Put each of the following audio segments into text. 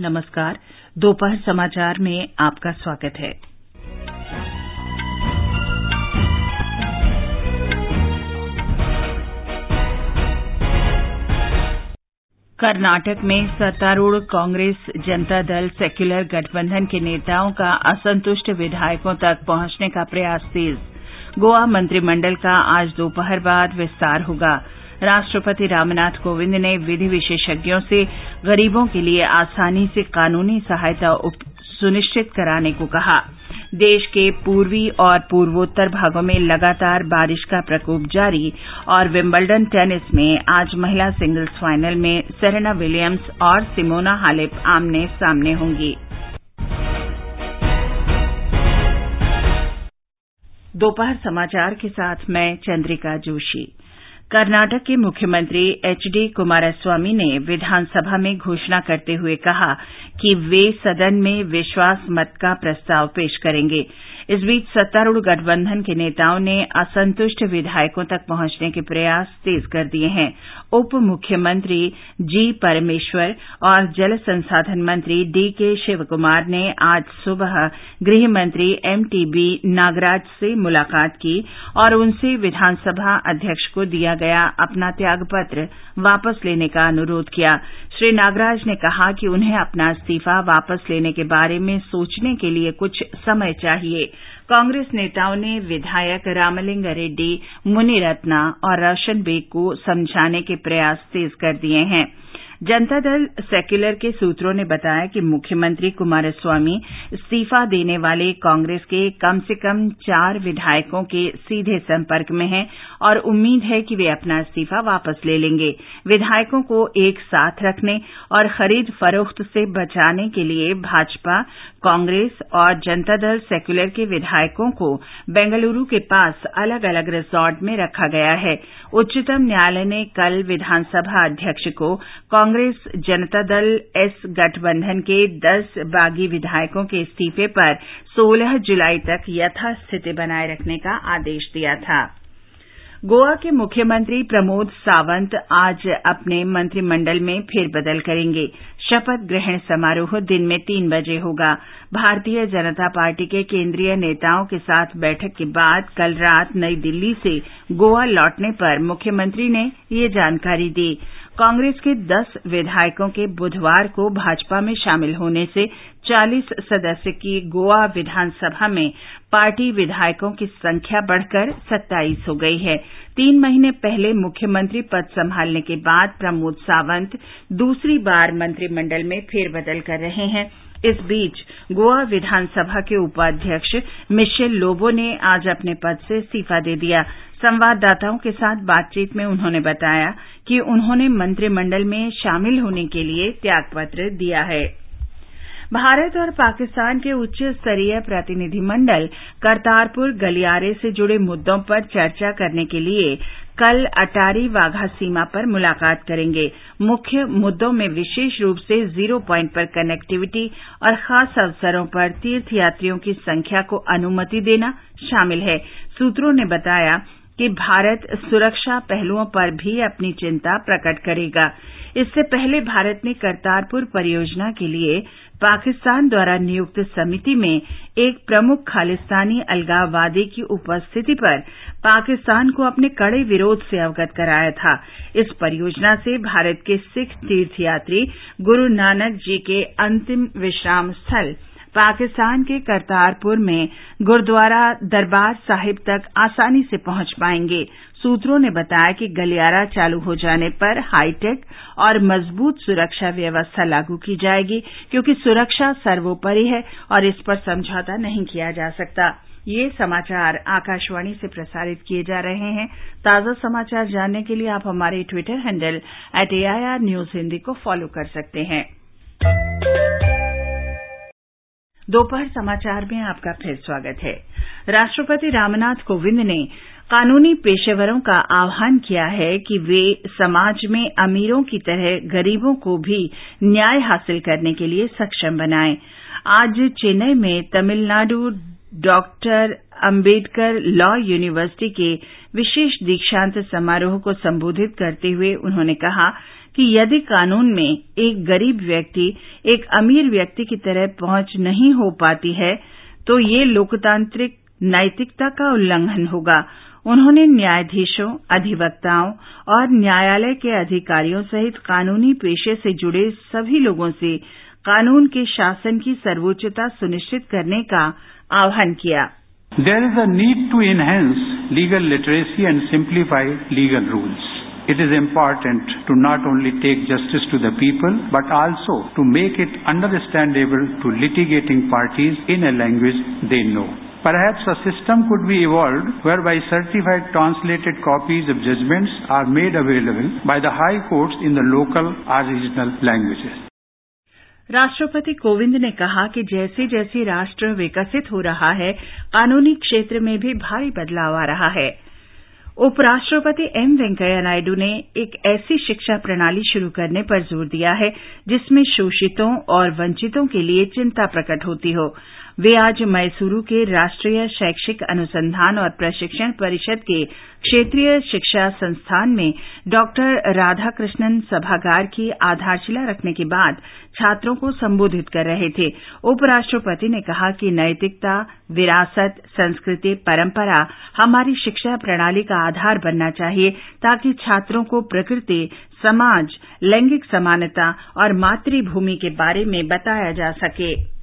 नमस्कार, दोपहर समाचार में आपका स्वागत है। कर्नाटक में सत्तारूढ़ कांग्रेस जनता दल सेक्यूलर गठबंधन के नेताओं का असंतुष्ट विधायकों तक पहुँचने का प्रयास तेज। गोवा मंत्रिमंडल का आज दोपहर बाद विस्तार होगा। राष्ट्रपति रामनाथ कोविंद ने विधि विशेषज्ञों से गरीबों के लिए आसानी से कानूनी सहायता सुनिश्चित कराने को कहा। देश के पूर्वी और पूर्वोत्तर भागों में लगातार बारिश का प्रकोप जारी और विम्बलडन टेनिस में आज महिला सिंगल्स फाइनल में सेरेना विलियम्स और सिमोना हालेप आमने सामने होंगी। दोपहर समाचार के साथ मैं चंद्रिका जोशी। कर्नाटक के मुख्यमंत्री एच डी कुमारस्वामी ने विधानसभा में घोषणा करते हुए कहा कि वे सदन में विश्वास मत का प्रस्ताव पेश करेंगे। इस बीच सत्तारूढ़ गठबंधन के नेताओं ने असंतुष्ट विधायकों तक पहुँचने के प्रयास तेज कर दिए हैं। उप मुख्यमंत्री जी परमेश्वर और जल संसाधन मंत्री डी के शिवकुमार ने आज सुबह गृह मंत्री एम टी बी नागराज से मुलाकात की और उनसे विधानसभा अध्यक्ष को दिया गया। अपना त्यागपत्र वापस लेने का अनुरोध किया। श्री नागराज ने कहा कि उन्हें अपना इस्तीफा वापस लेने के बारे में सोचने के लिए कुछ समय चाहिए। कांग्रेस नेताओं ने विधायक रामलिंग रेड्डी मुनिरत्ना और रोशन बेग को समझाने के प्रयास तेज कर दिए हैं। जनता दल सेक्यूलर के सूत्रों ने बताया कि मुख्यमंत्री कुमारस्वामी इस्तीफा देने वाले कांग्रेस के कम से कम चार विधायकों के सीधे संपर्क में हैं और उम्मीद है कि वे अपना इस्तीफा वापस ले लेंगे। विधायकों को एक साथ रखने और खरीद फरोख्त से बचाने के लिए भाजपा, कांग्रेस और जनता दल सेक्यूलर के विधायकों को बेंगलुरू के पास अलग अलग रिसॉर्ट में रखा गया है। उच्चतम न्यायालय ने कल विधानसभा अध्यक्ष को कांग्रेस जनता दल एस गठबंधन के दस बागी विधायकों के इस्तीफे पर 16 जुलाई तक यथास्थिति बनाए रखने का आदेश दिया था। गोवा के मुख्यमंत्री प्रमोद सावंत आज अपने मंत्रिमंडल में फेरबदल करेंगे। शपथ ग्रहण समारोह दिन में तीन बजे होगा। भारतीय जनता पार्टी के केंद्रीय नेताओं के साथ बैठक के बाद कल रात नई दिल्ली से गोवा लौटने पर मुख्यमंत्री ने यह जानकारी दी। कांग्रेस के दस विधायकों के बुधवार को भाजपा में शामिल होने से चालीस सदस्य की गोवा विधानसभा में पार्टी विधायकों की संख्या बढ़कर सत्ताईस हो गई है। तीन महीने पहले मुख्यमंत्री पद संभालने के बाद प्रमोद सावंत दूसरी बार मंत्रिमंडल में फेरबदल कर रहे हैं। इस बीच गोवा विधानसभा के उपाध्यक्ष मिशेल लोबो ने आज अपने पद से इस्तीफा दे दिया। संवाददाताओं के साथ बातचीत में उन्होंने बताया कि उन्होंने मंत्रिमंडल में शामिल होने के लिए त्यागपत्र दिया है। भारत और पाकिस्तान के उच्च स्तरीय प्रतिनिधिमंडल करतारपुर गलियारे से जुड़े मुद्दों पर चर्चा करने के लिए कल अटारी वाघा सीमा पर मुलाकात करेंगे। मुख्य मुद्दों में विशेष रूप से ज़ीरो प्वाइंट पर कनेक्टिविटी और खास अवसरों पर तीर्थयात्रियों की संख्या को अनुमति देना शामिल है। सूत्रों ने बताया कि भारत सुरक्षा पहलुओं पर भी अपनी चिंता प्रकट करेगा। इससे पहले भारत ने करतारपुर परियोजना के लिए पाकिस्तान द्वारा नियुक्त समिति में एक प्रमुख खालिस्तानी अलगाववादी की उपस्थिति पर पाकिस्तान को अपने कड़े विरोध से अवगत कराया था। इस परियोजना से भारत के सिख तीर्थयात्री गुरु नानक जी के अंतिम विश्राम स्थल पाकिस्तान के करतारपुर में गुरुद्वारा दरबार साहिब तक आसानी से पहुँच पाएँगे। सूत्रों ने बताया कि गलियारा चालू हो जाने पर हाईटेक और मज़बूत सुरक्षा व्यवस्था लागू की जाएगी, क्योंकि सुरक्षा सर्वोपरि है और इस पर समझौता नहीं किया जा सकता। ये समाचार आकाशवाणी से प्रसारित किए जा रहे हैं। ताज़ा समाचार जानने के लिए आप हमारे Twitter handle AIR news Hindi को फॉलो कर सकते हैं। दोपहर समाचार में आपका फिर स्वागत है। राष्ट्रपति रामनाथ कोविंद ने कानूनी पेशेवरों का आह्वान किया है कि वे समाज में अमीरों की तरह गरीबों को भी न्याय हासिल करने के लिए सक्षम बनाएँ। आज चेन्नई में Tamil Nadu doctor Ambedkar law university के विशेष दीक्षांत समारोह को संबोधित करते हुए उन्होंने कहा यदि कानून में एक गरीब व्यक्ति एक अमीर व्यक्ति की तरह पहुँच नहीं हो पाती है तो यह लोकतांत्रिक नैतिकता का उल्लंघन होगा उन्होंने न्यायाधीशों, अधिवक्ताओं और न्यायालय के अधिकारियों सहित कानूनी पेशे से जुड़े सभी लोगों से कानून के शासन की सर्वोच्चता सुनिश्चित करने का आह्वान किया There is a need to enhance legal literacy and simplify legal rules. It is important to not only take justice to the people, but also to make it understandable to litigating parties in a language they know. Perhaps a system could be evolved whereby certified translated copies of judgments are made available by the high courts in the local or regional languages. राष्ट्रपति कोविंद ने कहा कि जैसे जैसे राष्ट्र विकसित हो रहा है कानूनी क्षेत्र में भी भारी बदलाव आ रहा है उपराष्ट्रपति एम वेंकैया नायडू ने एक ऐसी शिक्षा प्रणाली शुरू करने पर ज़ोर दिया है जिसमें शोषितों और वंचितों के लिए चिंता प्रकट होती हो। वे आज मैसूरू के राष्ट्रीय शैक्षिक अनुसंधान और प्रशिक्षण परिषद के क्षेत्रीय शिक्षा संस्थान में डॉक्टर राधाकृष्णन सभागार की आधारशिला रखने के बाद छात्रों को संबोधित कर रहे थे। उपराष्ट्रपति ने कहा कि नैतिकता, विरासत, संस्कृति, परंपरा हमारी शिक्षा प्रणाली का आधार बनना चाहिए ताकि छात्रों को प्रकृति, समाज, लैंगिक समानता और मातृभूमि के बारे में बताया जा सके।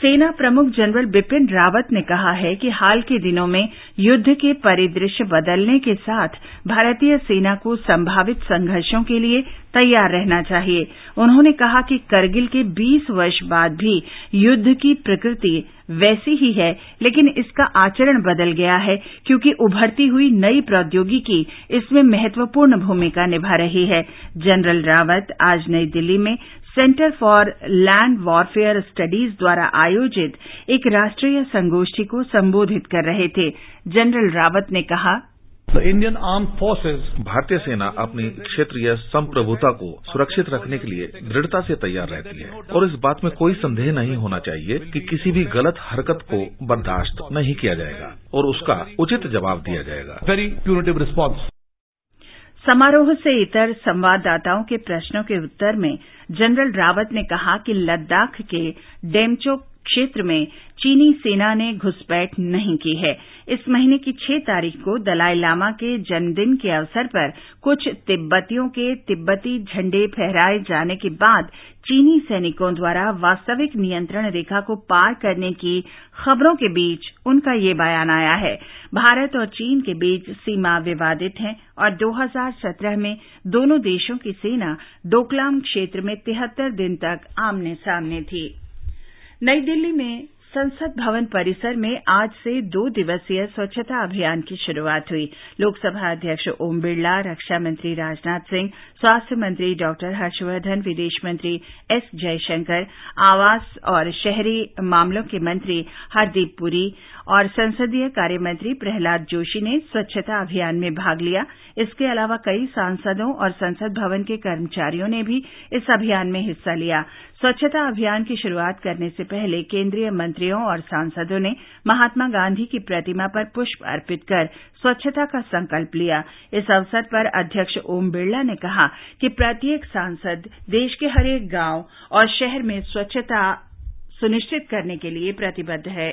सेना प्रमुख जनरल बिपिन रावत ने कहा है कि हाल के दिनों में युद्ध के परिदृश्य बदलने के साथ भारतीय सेना को संभावित संघर्षों के लिए तैयार रहना चाहिए। उन्होंने कहा कि करगिल के 20 वर्ष बाद भी युद्ध की प्रकृति वैसी ही है, लेकिन इसका आचरण बदल गया है क्योंकि उभरती हुई नई प्रौद्योगिकी इसमें महत्वपूर्ण भूमिका निभा रही है। जनरल रावत आज नई दिल्ली में centre for land warfare studies द्वारा आयोजित एक राष्ट्रीय संगोष्ठी को संबोधित कर रहे थे जनरल रावत ने कहा The Indian Armed Forces भारतीय सेना अपनी क्षेत्रीय संप्रभुता को सुरक्षित रखने के लिए दृढ़ता से तैयार रहती है और इस बात में कोई संदेह नहीं होना चाहिए कि किसी भी गलत हरकत को बर्दाश्त नहीं किया जाएगा और उसका उचित जवाब दिया जाएगा very punitive response. समारोह से इतर संवाददाताओं के प्रश्नों के उत्तर में जनरल रावत ने कहा कि लद्दाख के डेमचोक क्षेत्र में चीनी सेना ने घुसपैठ नहीं की है। इस महीने की छह तारीख को दलाई लामा के जन्मदिन के अवसर पर कुछ तिब्बतियों के तिब्बती झंडे फहराए जाने के बाद चीनी सैनिकों द्वारा वास्तविक नियंत्रण रेखा को पार करने की खबरों के बीच उनका ये बयान आया है। भारत और चीन के बीच सीमा विवादित है और 2017 में दोनों देशों की सेना डोकलाम क्षेत्र में तिहत्तर दिन तक आमने सामने थी। नई दिल्ली में संसद भवन परिसर में आज से दो दिवसीय स्वच्छता अभियान की शुरुआत हुई। लोकसभा अध्यक्ष ओम बिरला रक्षा मंत्री राजनाथ सिंह, स्वास्थ्य मंत्री डॉक्टर हर्षवर्धन, विदेश मंत्री एस जयशंकर, आवास और शहरी मामलों के मंत्री हरदीप पुरी और संसदीय कार्य मंत्री प्रहलाद जोशी ने स्वच्छता अभियान में भाग लिया। इसके अलावा कई सांसदों और संसद भवन के कर्मचारियों ने भी इस अभियान में हिस्सा लिया। स्वच्छता अभियान की शुरुआत करने से पहले केंद्रीय मंत्रियों और सांसदों ने महात्मा गांधी की प्रतिमा पर पुष्प अर्पित कर स्वच्छता का संकल्प लिया। इस अवसर पर अध्यक्ष ओम बिरला ने कहा कि प्रत्येक सांसद देश के हरेक गाँव और शहर में स्वच्छता सुनिश्चित करने के लिए प्रतिबद्ध है।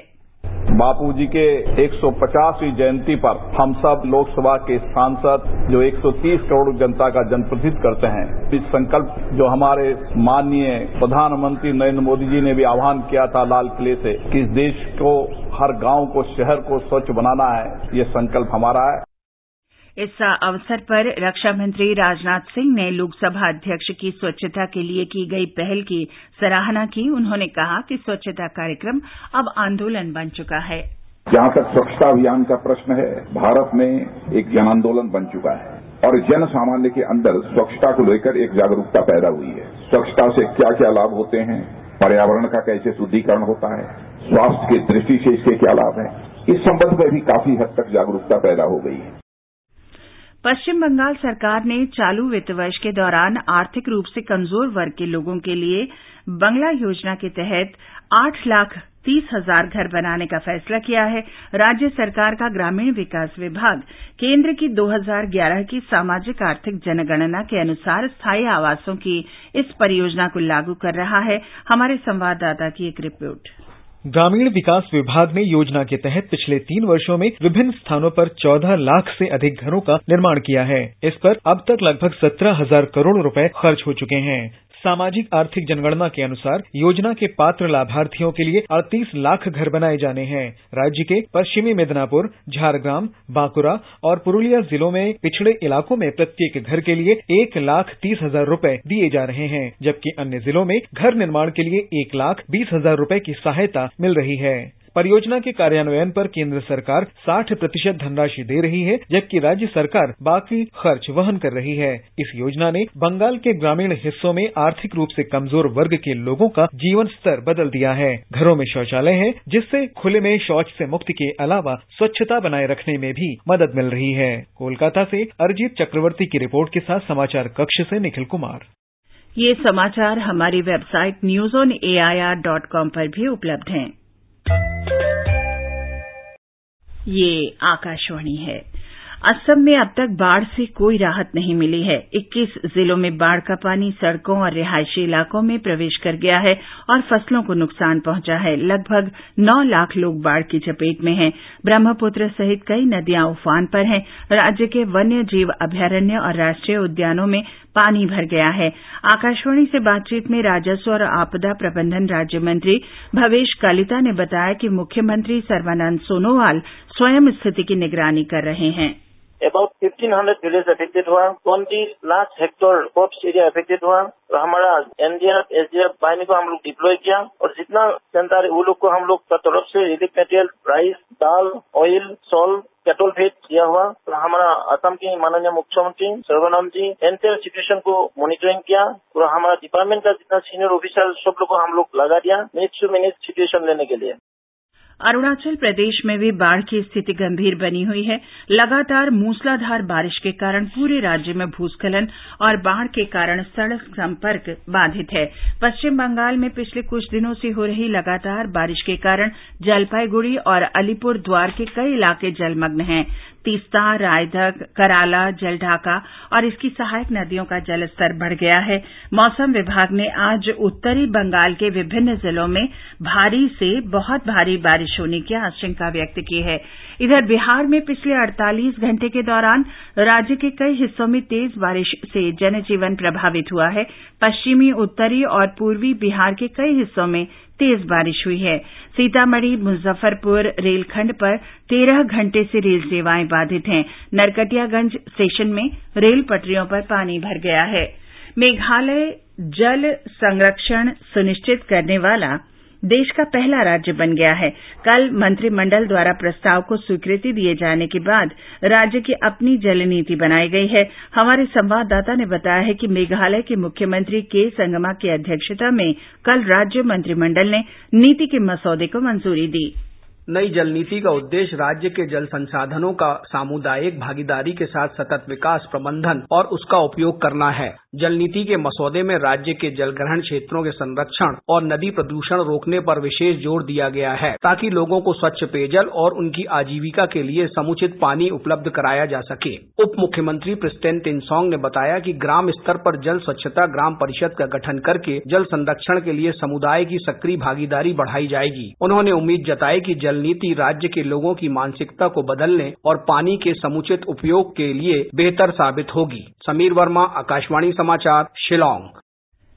बापू जी के 150वीं जयंती पर हम सब लोकसभा के सांसद जो 130 करोड़ जनता का जनप्रतिनिधित्व करते हैं। इस संकल्प जो हमारे माननीय प्रधानमंत्री नरेन्द्र मोदी जी ने भी आह्वान किया था लाल किले से कि इस देश को, हर गाँव को, शहर को स्वच्छ बनाना है। ये संकल्प हमारा है। इस अवसर पर रक्षा मंत्री राजनाथ सिंह ने लोकसभा अध्यक्ष की स्वच्छता के लिए की गई पहल की सराहना की। उन्होंने कहा कि स्वच्छता कार्यक्रम अब आंदोलन बन चुका है। जहाँ तक स्वच्छता अभियान का प्रश्न है, भारत में एक जन आंदोलन बन चुका है और जन सामान्य के अंदर स्वच्छता को लेकर एक जागरूकता पैदा हुई है। स्वच्छता से क्या क्या लाभ होते हैं, पर्यावरण का कैसे शुद्धिकरण होता है, स्वास्थ्य की दृष्टि से इसके क्या लाभ हैं, इस संबंध में भी काफ़ी हद तक जागरूकता पैदा हो गई है। पश्चिम बंगाल सरकार ने चालू वित्त वर्ष के दौरान आर्थिक रूप से कमज़ोर वर्ग के लोगों के लिए बंगला योजना के तहत आठ लाख तीस हज़ार घर बनाने का फैसला किया है। राज्य सरकार का ग्रामीण विकास विभाग केंद्र की 2011 की सामाजिक आर्थिक जनगणना के अनुसार स्थायी आवासों की इस परियोजना को लागू कर रहा है। हमारे संवाददाता की एक रिपोर्ट। ग्रामीण विकास विभाग ने योजना के तहत पिछले तीन वर्षों में विभिन्न स्थानों पर चौदह लाख से अधिक घरों का निर्माण किया है। इस पर अब तक लगभग सत्रह हज़ार करोड़ रुपए खर्च हो चुके हैं। सामाजिक आर्थिक जनगणना के अनुसार योजना के पात्र लाभार्थियों के लिए अड़तीस लाख घर बनाए जाने हैं। राज्य के पश्चिमी मिदनापुर, झारग्राम, बांकुरा और पुरुलिया जिलों में पिछड़े इलाकों में प्रत्येक घर के लिए एक लाख तीस हज़ार रूपए दिए जा रहे हैं, जबकि अन्य जिलों में घर निर्माण के लिए एक लाख बीस हज़ार रूपए की सहायता मिल रही है। परियोजना के कार्यान्वयन पर केंद्र सरकार 60 प्रतिशत धनराशि दे रही है, जबकि राज्य सरकार बाकी खर्च वहन कर रही है। इस योजना ने बंगाल के ग्रामीण हिस्सों में आर्थिक रूप से कमज़ोर वर्ग के लोगों का जीवन स्तर बदल दिया है। घरों में शौचालय है, जिससे खुले में शौच से मुक्ति के अलावा स्वच्छता बनाए रखने में भी मदद मिल रही है। कोलकाता से अरिजीत चक्रवर्ती की रिपोर्ट के साथ समाचार कक्ष से निखिल कुमार। ये समाचार हमारी website news on AIR dot com पर भी उपलब्ध हैं। है। असम में अब तक बाढ़ से कोई राहत नहीं मिली है। 21 जिलों में बाढ़ का पानी सड़कों और रिहायशी इलाकों में प्रवेश कर गया है और फ़सलों को नुकसान पहुँचा है। लगभग 9 लाख लोग बाढ़ की चपेट में हैं। ब्रह्मपुत्र सहित कई नदियाँ उफान पर हैं। राज्य के वन्य जीव अभयारण्य और राष्ट्रीय उद्यानों में पानी भर गया है। आकाशवाणी से बातचीत में राजस्व और आपदा प्रबंधन राज्य मंत्री भवेश कलिता ने बताया कि मुख्यमंत्री सर्बानंद सोनोवाल स्वयं स्थिति की निगरानी कर रहे हैं। About fifteen hundred village affected हुआ twenty lakh hectare crops area affected हुआ। और हमारा एनडीआरएफ एसडीआरएफ बाहिनी को हम लोग डिप्लॉय किया और जितना जनता है, वो लोग को हम लोग तरफ़ से relief material rice dal oil salt cattle feed दिया हुआ। तो हमारा असम के माननीय मुख्यमंत्री सर्बानंद जी एंटायर सिचुएशन को मॉनिटरिंग किया। और हमारा डिपार्टमेंट का जितना सीनियर ऑफिसर सब लोग को हम लोग लगा दिया मिनट टू मिनट सिचुएशन लेने के लिए। अरुणाचल प्रदेश में भी बाढ़ की स्थिति गंभीर बनी हुई है। लगातार मूसलाधार बारिश के कारण पूरे राज्य में भूस्खलन और बाढ़ के कारण सड़क संपर्क बाधित है। पश्चिम बंगाल में पिछले कुछ दिनों से हो रही लगातार बारिश के कारण जलपाईगुड़ी और अलीपुर द्वार के कई इलाके जलमग्न हैं। तीस्ता रायधक कराला, जलढाका और इसकी सहायक नदियों का जलस्तर बढ़ गया है। मौसम विभाग ने आज उत्तरी बंगाल के विभिन्न जिलों में भारी से बहुत भारी बारिश होने की आशंका व्यक्त की है। इधर बिहार में पिछले 48 घंटे के दौरान राज्य के कई हिस्सों में तेज बारिश से जनजीवन प्रभावित हुआ है। पश्चिमी, उत्तरी और पूर्वी बिहार के कई हिस्सों में है। सीतामढ़ी, मुजफ्फरपुर रेलखंड पर तेरह घंटे से रेल सेवाएँ बाधित हैं। नरकटियागंज स्टेशन में रेल पटरियों पर पानी भर गया है। मेघालय जल संरक्षण सुनिश्चित करने वाला देश का पहला राज्य बन गया है। कल मंत्रिमंडल द्वारा प्रस्ताव को स्वीकृति दिए जाने के बाद राज्य की अपनी जल नीति बनाई गई है। हमारे संवाददाता ने बताया है कि मेघालय के मुख्यमंत्री के संगमा की अध्यक्षता में कल राज्य मंत्रिमंडल ने नीति के मसौदे को मंजूरी दी। नई जल नीति का उद्देश्य राज्य के जल संसाधनों का सामुदायिक भागीदारी के साथ सतत विकास, प्रबंधन और उसका उपयोग करना है। जल नीति के मसौदे में राज्य के जलग्रहण क्षेत्रों के संरक्षण और नदी प्रदूषण रोकने पर विशेष ज़ोर दिया गया है, ताकि लोगों को स्वच्छ पेयजल और उनकी आजीविका के लिए समुचित पानी उपलब्ध कराया जा सके। उप मुख्यमंत्री प्रिस्टेन टिनसोंग ने बताया कि ग्राम स्तर पर जल स्वच्छता ग्राम परिषद का गठन करके जल संरक्षण के लिए समुदाय की सक्रिय भागीदारी बढ़ाई जाएगी। उन्होंने उम्मीद जताई कि जल नीति राज्य के लोगों की मानसिकता को बदलने और पानी के समुचित उपयोग के लिए बेहतर साबित होगी। समीर वर्मा, आकाशवाणी समाचार, शिलांग।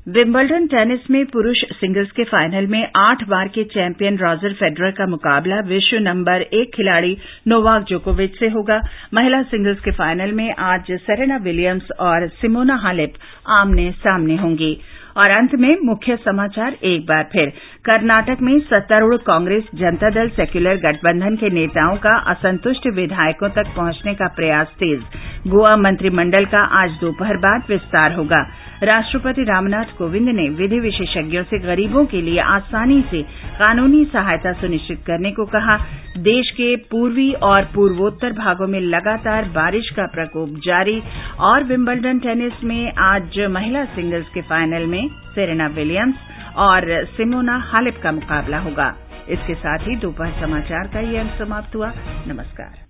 विम्बलडन टेनिस में पुरुष सिंगल्स के फाइनल में आठ बार के चैंपियन रॉजर फेडरर का मुकाबला विश्व नंबर एक खिलाड़ी नोवाक जोकोविच से होगा। महिला सिंगल्स के फाइनल में आज सेरेना विलियम्स और सिमोना हालेप आमने सामने होंगी। और अंत में मुख्य समाचार एक बार फिर। कर्नाटक में सत्तारूढ़ कांग्रेस जनता दल सेक्यूलर गठबंधन के नेताओं का असंतुष्ट विधायकों तक पहुँचने का प्रयास तेज। गोवा मंत्रिमंडल का आज दोपहर बाद विस्तार होगा। राष्ट्रपति रामनाथ कोविंद ने विधि विशेषज्ञों से गरीबों के लिए आसानी से कानूनी सहायता सुनिश्चित करने को कहा। देश के पूर्वी और पूर्वोत्तर भागों में लगातार बारिश का प्रकोप जारी और विम्बलडन टेनिस में आज महिला सिंगल्स के फाइनल में सेरेना विलियम्स और सिमोना हालिप का मुकाबला होगा। इसके साथ ही दोपहर समाचार का ये अंक समाप्त हुआ। नमस्कार।